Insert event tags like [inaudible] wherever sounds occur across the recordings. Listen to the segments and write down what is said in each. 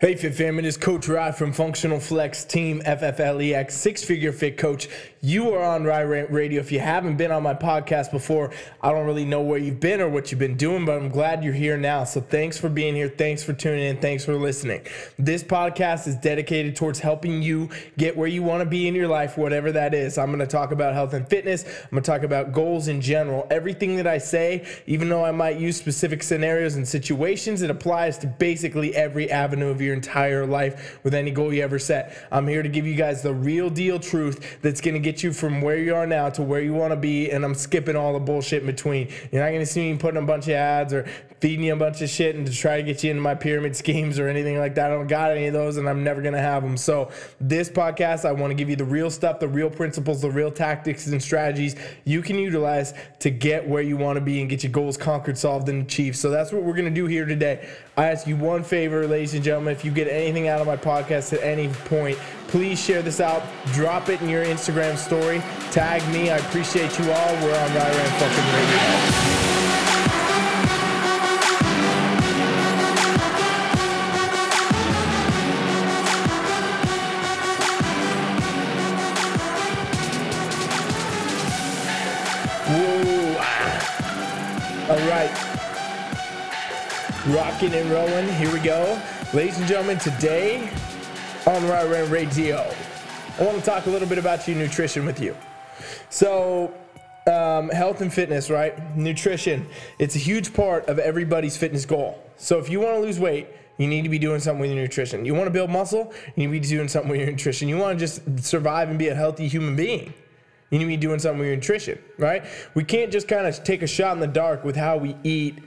Hey Fit Fam, it is Coach Rod from Functional Flex Team FFLEX, six figure fit coach. You are on Rye Radio. If you haven't been on my podcast before, I don't really know where you've been or what you've been doing, but I'm glad you're here now. So thanks for being here. Thanks for tuning in. Thanks for listening. This podcast is dedicated towards helping you get where you want to be in your life, whatever that is. I'm going to talk about health and fitness. I'm going to talk about goals in general. Everything that I say, even though I might use specific scenarios and situations, it applies to basically every avenue of your entire life with any goal you ever set. I'm here to give you guys the real deal truth that's going to get you from where you are now to where you want to be, and I'm skipping all the bullshit in between. You're not going to see me putting a bunch of ads or feeding you a bunch of shit and to try to get you into my pyramid schemes or anything like that. I don't got any of those, and I'm never going to have them. So, this podcast, I want to give you the real stuff, the real principles, the real tactics and strategies you can utilize to get where you want to be and get your goals conquered, solved, and achieved. So, that's what we're going to do here today. I ask you one favor, ladies and gentlemen. If you get anything out of my podcast at any point, please share this out. Drop it in your Instagram story. Tag me. I appreciate you all. We're on Ryan fucking radio. All right. Rocking and rolling. Here we go. Ladies and gentlemen, today on Ryan Radio, I want to talk a little bit about your nutrition with you. So, um, health and fitness, right? Nutrition. It's a huge part of everybody's fitness goal. So, if you want to lose weight, you need to be doing something with your nutrition. You want to build muscle, you need to be doing something with your nutrition. You want to just survive and be a healthy human being. You need to be doing something with your nutrition, right? We can't just kind of take a shot in the dark with how we eat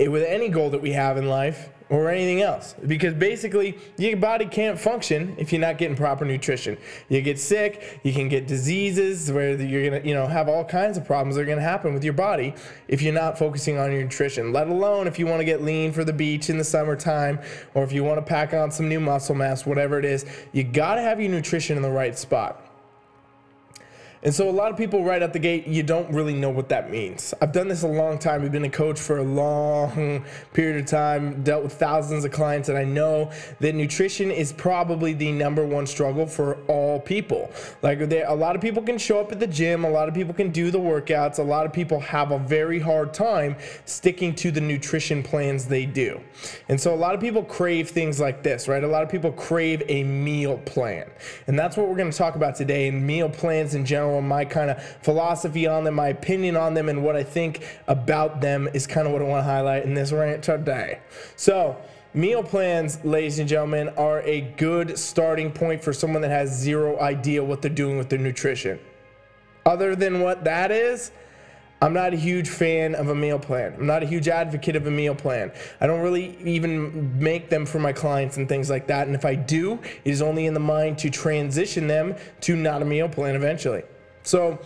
eh, with any goal that we have in life or anything else. Because basically your body can't function if you're not getting proper nutrition. You get sick you can get diseases where you're gonna you know have all kinds of problems that are gonna happen with your body if you're not focusing on your nutrition. Let alone if you want to get lean for the beach in the summertime or if you want to pack on some new muscle mass whatever it is you gotta have your nutrition in the right spot and so a lot of people right out the gate, you don't really know what that means. I've done this a long time. I've been a coach for a long period of time, dealt with thousands of clients, and I know that nutrition is probably the number one struggle for all people. Like a lot of people can show up at the gym, a lot of people can do the workouts, a lot of people have a very hard time sticking to the nutrition plans they do. And so a lot of people crave things like this, right? A lot of people crave a meal plan. And that's what we're going to talk about today, and meal plans in general and my kind of philosophy on them, my opinion on them, and what I think about them is kind of what I want to highlight in this rant today. So, meal plans, ladies and gentlemen, are a good starting point for someone that has zero idea what they're doing with their nutrition. Other than what that is, I'm not a huge fan of a meal plan. I'm not a huge advocate of a meal plan. I don't really even make them for my clients and things like that. And if I do, it is only in the mind to transition them to not a meal plan eventually. So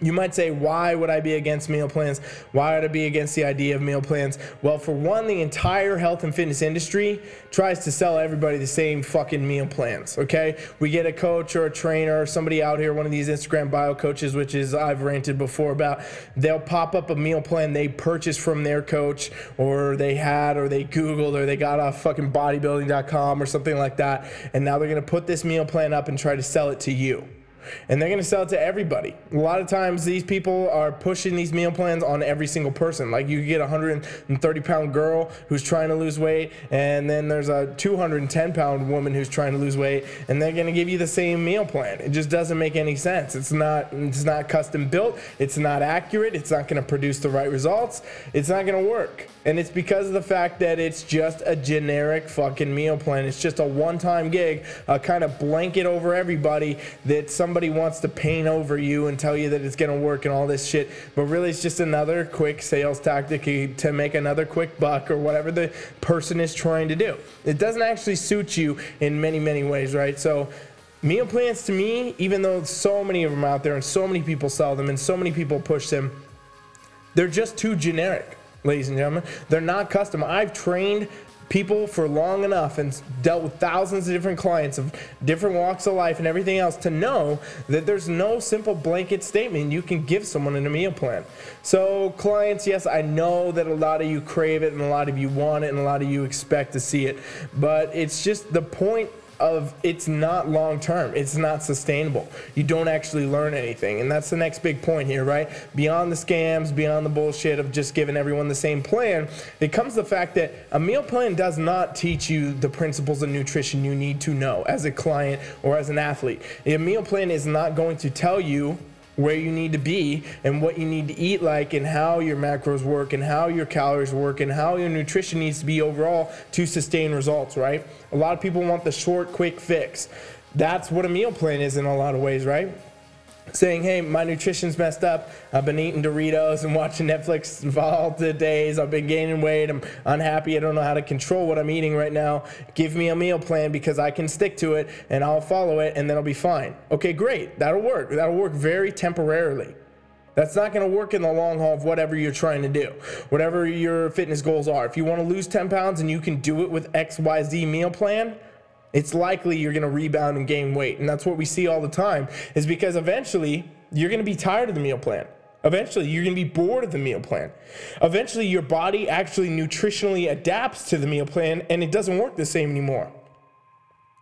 you might say, why would I be against meal plans? Why would I be against the idea of meal plans? Well, for one, the entire health and fitness industry tries to sell everybody the same fucking meal plans, okay? We get a coach or a trainer or somebody out here, one of these Instagram bio coaches, which is I've ranted before about, they'll pop up a meal plan they purchased from their coach or they had or they Googled or they got off fucking bodybuilding.com or something like that. And now they're gonna put this meal plan up and try to sell it to you and they're going to sell it to everybody. A lot of times, these people are pushing these meal plans on every single person. Like you get a 130 pound girl who's trying to lose weight, and then there's a 210 pound woman who's trying to lose weight, and they're going to give you the same meal plan. It just doesn't make any sense. It's not. It's not custom built. It's not accurate. It's not going to produce the right results. It's not going to work. And it's because of the fact that it's just a generic fucking meal plan. It's just a one time gig, a kind of blanket over everybody that somebody wants to paint over you and tell you that it's going to work and all this shit. But really, it's just another quick sales tactic to make another quick buck or whatever the person is trying to do. It doesn't actually suit you in many, many ways, right? So, meal plans to me, even though so many of them out there and so many people sell them and so many people push them, they're just too generic ladies and gentlemen. They're not custom. I've trained people for long enough and dealt with thousands of different clients of different walks of life and everything else to know that there's no simple blanket statement you can give someone in a meal plan. So, clients, yes, I know that a lot of you crave it and a lot of you want it and a lot of you expect to see it, but it's just the point of it's not long term. It's not sustainable. You don't actually learn anything. And that's the next big point here, right? Beyond the scams, beyond the bullshit of just giving everyone the same plan, it comes the fact that a meal plan does not teach you the principles of nutrition you need to know as a client or as an athlete. A meal plan is not going to tell you where you need to be and what you need to eat like and how your macros work and how your calories work and how your nutrition needs to be overall to sustain results, right? A lot of people want the short, quick fix. That's what a meal plan is in a lot of ways, right? Saying, hey, my nutrition's messed up. I've been eating Doritos and watching Netflix all the days. I've been gaining weight. I'm unhappy. I don't know how to control what I'm eating right now. Give me a meal plan because I can stick to it and I'll follow it and then I'll be fine. Okay, great. That'll work. That'll work very temporarily. That's not going to work in the long haul of whatever you're trying to do, whatever your fitness goals are. If you want to lose 10 pounds and you can do it with XYZ meal plan, it's likely you're going to rebound and gain weight. And that's what we see all the time is because eventually you're going to be tired of the meal plan. Eventually, you're going to be bored of the meal plan. Eventually, your body actually nutritionally adapts to the meal plan and it doesn't work the same anymore.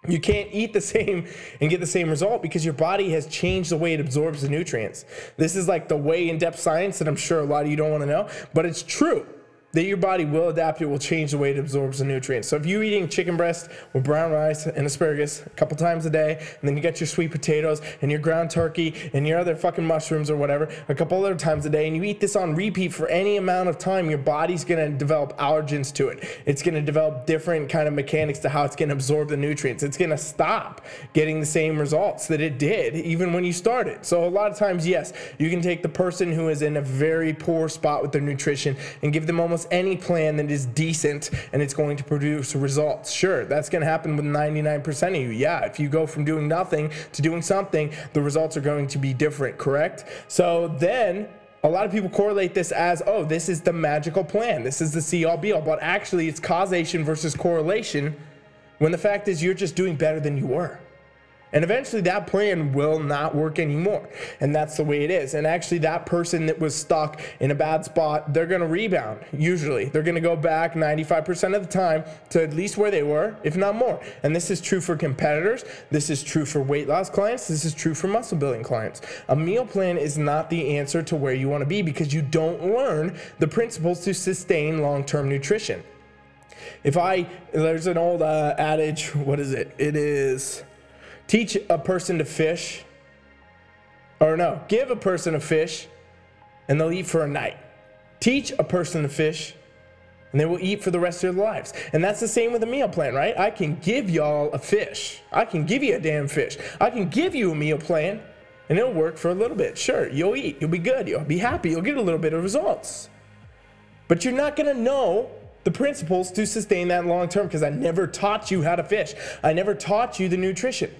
You can't eat the [laughs] same and get the same result because your body has changed the way it absorbs the nutrients. This is like the way in depth science that I'm sure a lot of you don't want to know, but it's true that your body will adapt, it will change the way it absorbs the nutrients. So if you're eating chicken breast with brown rice and asparagus a couple times a day, and then you get your sweet potatoes and your ground turkey and your other fucking mushrooms or whatever a couple other times a day, and you eat this on repeat for any amount of time, your body's gonna develop allergens to it. It's gonna develop different kind of mechanics to how it's gonna absorb the nutrients. It's gonna stop getting the same results that it did even when you started. So a lot of times, yes, you can take the person who is in a very poor spot with their nutrition and give them almost any plan that is decent and it's going to produce results. Sure, that's going to happen with 99% of you. Yeah, if you go from doing nothing to doing something, the results are going to be different, correct? So then a lot of people correlate this as, oh, this is the magical plan. This is the see all be all. But actually, it's causation versus correlation when the fact is you're just doing better than you were. And eventually that plan will not work anymore. And that's the way it is. And actually, that person that was stuck in a bad spot, they're going to rebound, usually. They're going to go back 95% of the time to at least where they were, if not more. And this is true for competitors. This is true for weight loss clients. This is true for muscle building clients. A meal plan is not the answer to where you want to be because you don't learn the principles to sustain long term nutrition. If I, there's an old uh, adage, what is it? It is Teach a person to fish, or no, give a person a fish and they'll eat for a night. Teach a person to fish and they will eat for the rest of their lives. And that's the same with a meal plan, right? I can give y'all a fish. I can give you a damn fish. I can give you a meal plan and it'll work for a little bit. Sure, you'll eat, you'll be good, you'll be happy, you'll get a little bit of results. But you're not gonna know the principles to sustain that long term because I never taught you how to fish. I never taught you the nutrition.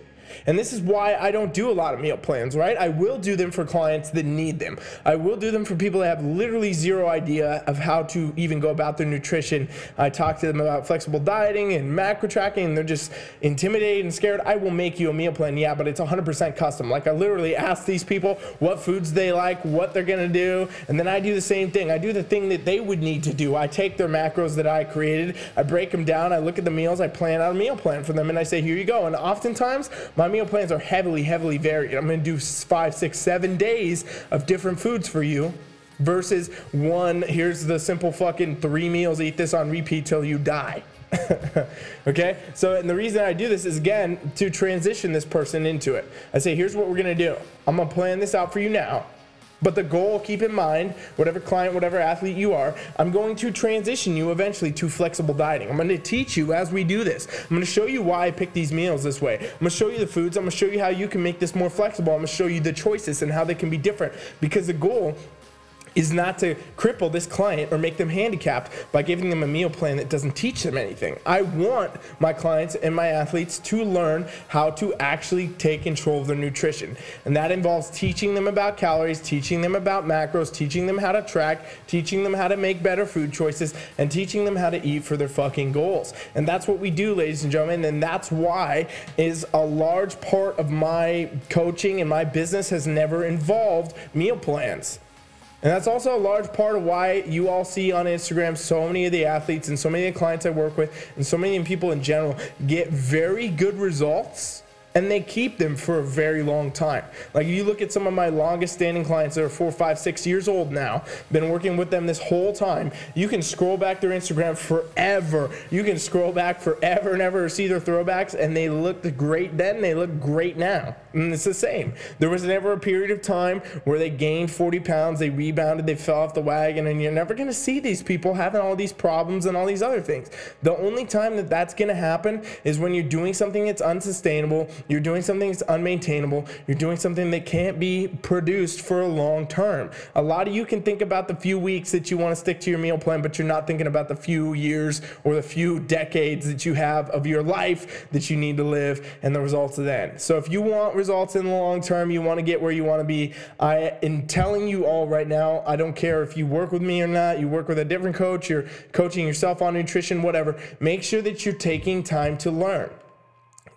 And this is why I don't do a lot of meal plans, right? I will do them for clients that need them. I will do them for people that have literally zero idea of how to even go about their nutrition. I talk to them about flexible dieting and macro tracking, and they're just intimidated and scared. I will make you a meal plan, yeah, but it's 100% custom. Like I literally ask these people what foods they like, what they're gonna do, and then I do the same thing. I do the thing that they would need to do. I take their macros that I created, I break them down, I look at the meals, I plan out a meal plan for them, and I say, here you go. And oftentimes, my meal plans are heavily, heavily varied. I'm going to do five, six, seven days of different foods for you versus one, here's the simple fucking three meals, eat this on repeat till you die. [laughs] okay? So, and the reason I do this is again to transition this person into it. I say, here's what we're to do. I'm to plan this out for you now. But the goal, keep in mind, whatever client, whatever athlete you are, I'm going to transition you eventually to flexible dieting. I'm going to teach you as we do this. I'm going to show you why I pick these meals this way. I'm going to show you the foods. I'm going to show you how you can make this more flexible. I'm going to show you the choices and how they can be different. Because the goal is not to cripple this client or make them handicapped by giving them a meal plan that doesn't teach them anything. I want my clients and my athletes to learn how to actually take control of their nutrition. And that involves teaching them about calories, teaching them about macros, teaching them how to track, teaching them how to make better food choices, and teaching them how to eat for their fucking goals. And that's what we do, ladies and gentlemen. And that's why is a large part of my coaching and my business has never involved meal plans. And that's also a large part of why you all see on Instagram so many of the athletes and so many of the clients I work with and so many people in general get very good results and they keep them for a very long time. Like if you look at some of my longest standing clients that are four, five, six years old now, been working with them this whole time. You can scroll back their Instagram forever. You can scroll back forever and ever see their throwbacks, and they looked great then, they look great now. And it's the same. There was never a period of time where they gained 40 pounds, they rebounded, they fell off the wagon, and you're never going to see these people having all these problems and all these other things. The only time that that's going to happen is when you're doing something that's unsustainable you're doing something that's unmaintainable. You're doing something that can't be produced for a long term. A lot of you can think about the few weeks that you want to stick to your meal plan, but you're not thinking about the few years or the few decades that you have of your life that you need to live and the results of that. So if you want results in the long term, you want to get where you want to be, I am telling you all right now, I don't care if you work with me or not, you work with a different coach, you're coaching yourself on nutrition, whatever, make sure that you're taking time to learn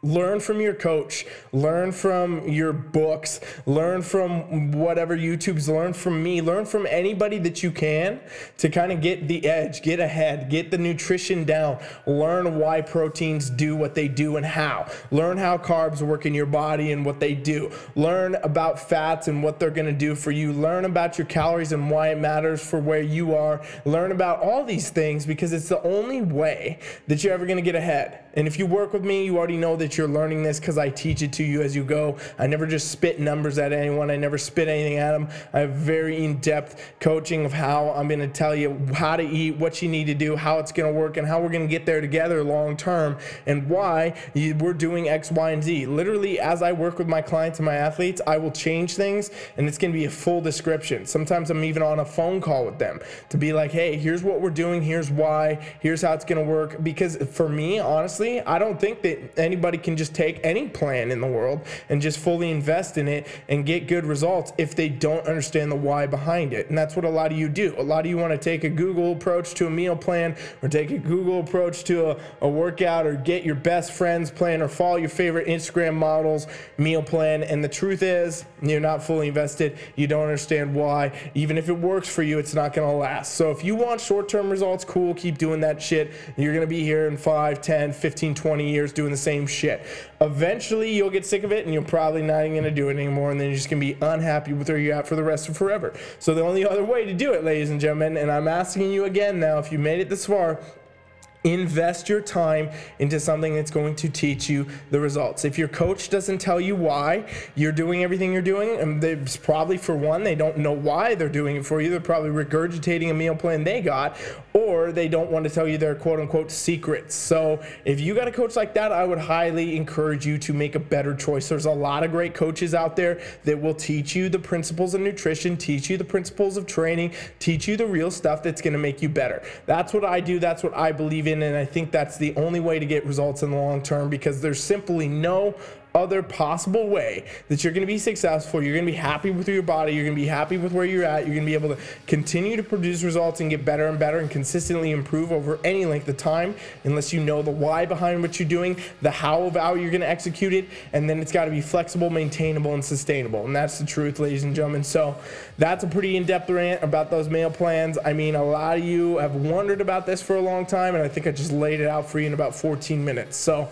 learn from your coach. Learn from your books. Learn from whatever youtube's. Learn from me. Learn from anybody that you can to kind of get the edge get ahead get the nutrition down. Learn why proteins do what they do and how. Learn how carbs work in your body and what they do. Learn about fats and what they're going to do for you. Learn about your calories and why it matters for where you are. Learn about all these things because it's the only way that you're ever going to get ahead and if you work with me you already know that you're learning this because I teach it to you as you go. I never just spit numbers at anyone, I never spit anything at them. I have very in depth coaching of how I'm going to tell you how to eat, what you need to do, how it's going to work, and how we're going to get there together long term, and why we're doing X, Y, and Z. Literally, as I work with my clients and my athletes, I will change things, and it's going to be a full description. Sometimes I'm even on a phone call with them to be like, hey, here's what we're doing, here's why, here's how it's going to work. Because for me, honestly, I don't think that anybody can just take any plan in the world and just fully invest in it and get good results if they don't understand the why behind it. And that's what a lot of you do. A lot of you want to take a Google approach to a meal plan or take a Google approach to a, a workout or get your best friend's plan or follow your favorite Instagram models meal plan. And the truth is, you're not fully invested. You don't understand why. Even if it works for you, it's not going to last. So if you want short term results, cool, keep doing that shit. You're going to be here in 5, 10, 15, 20 years doing the same shit shit. Eventually, you'll get sick of it and you're probably not even going to do it anymore. And then you're just going to be unhappy with where you're at for the rest of forever. So, the only other way to do it, ladies and gentlemen, and I'm asking you again now, if you made it this far, Invest your time into something that's going to teach you the results. If your coach doesn't tell you why you're doing everything you're doing, and it's probably for one, they don't know why they're doing it for you. They're probably regurgitating a meal plan they got, or they don't want to tell you their quote unquote secrets. So if you got a coach like that, I would highly encourage you to make a better choice. There's a lot of great coaches out there that will teach you the principles of nutrition, teach you the principles of training, teach you the real stuff that's going to make you better. That's what I do. That's what I believe in and I think that's the only way to get results in the long term because there's simply no other possible way that you're going to be successful, you're going to be happy with your body, you're going to be happy with where you're at, you're going to be able to continue to produce results and get better and better and consistently improve over any length of time, unless you know the why behind what you're doing, the how of how you're going to execute it, and then it's got to be flexible, maintainable, and sustainable. And that's the truth, ladies and gentlemen. So that's a pretty in depth rant about those meal plans. I mean, a lot of you have wondered about this for a long time, and I think I just laid it out for you in about 14 minutes. So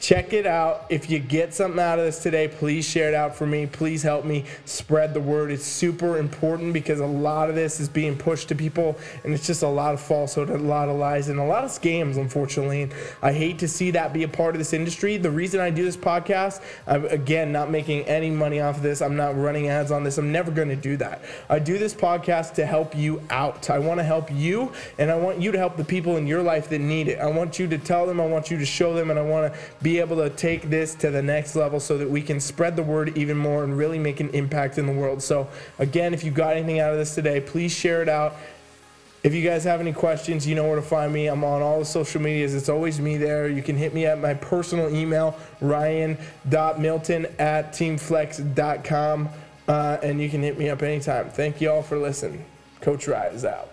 Check it out. If you get something out of this today, please share it out for me. Please help me spread the word. It's super important because a lot of this is being pushed to people, and it's just a lot of falsehood, a lot of lies, and a lot of scams, unfortunately. And I hate to see that be a part of this industry. The reason I do this podcast, I'm again not making any money off of this. I'm not running ads on this. I'm never going to do that. I do this podcast to help you out. I want to help you, and I want you to help the people in your life that need it. I want you to tell them, I want you to show them, and I want to be be able to take this to the next level so that we can spread the word even more and really make an impact in the world. So, again, if you got anything out of this today, please share it out. If you guys have any questions, you know where to find me. I'm on all the social medias. It's always me there. You can hit me at my personal email, ryan.milton at teamflex.com, uh, and you can hit me up anytime. Thank you all for listening. Coach Rye is out.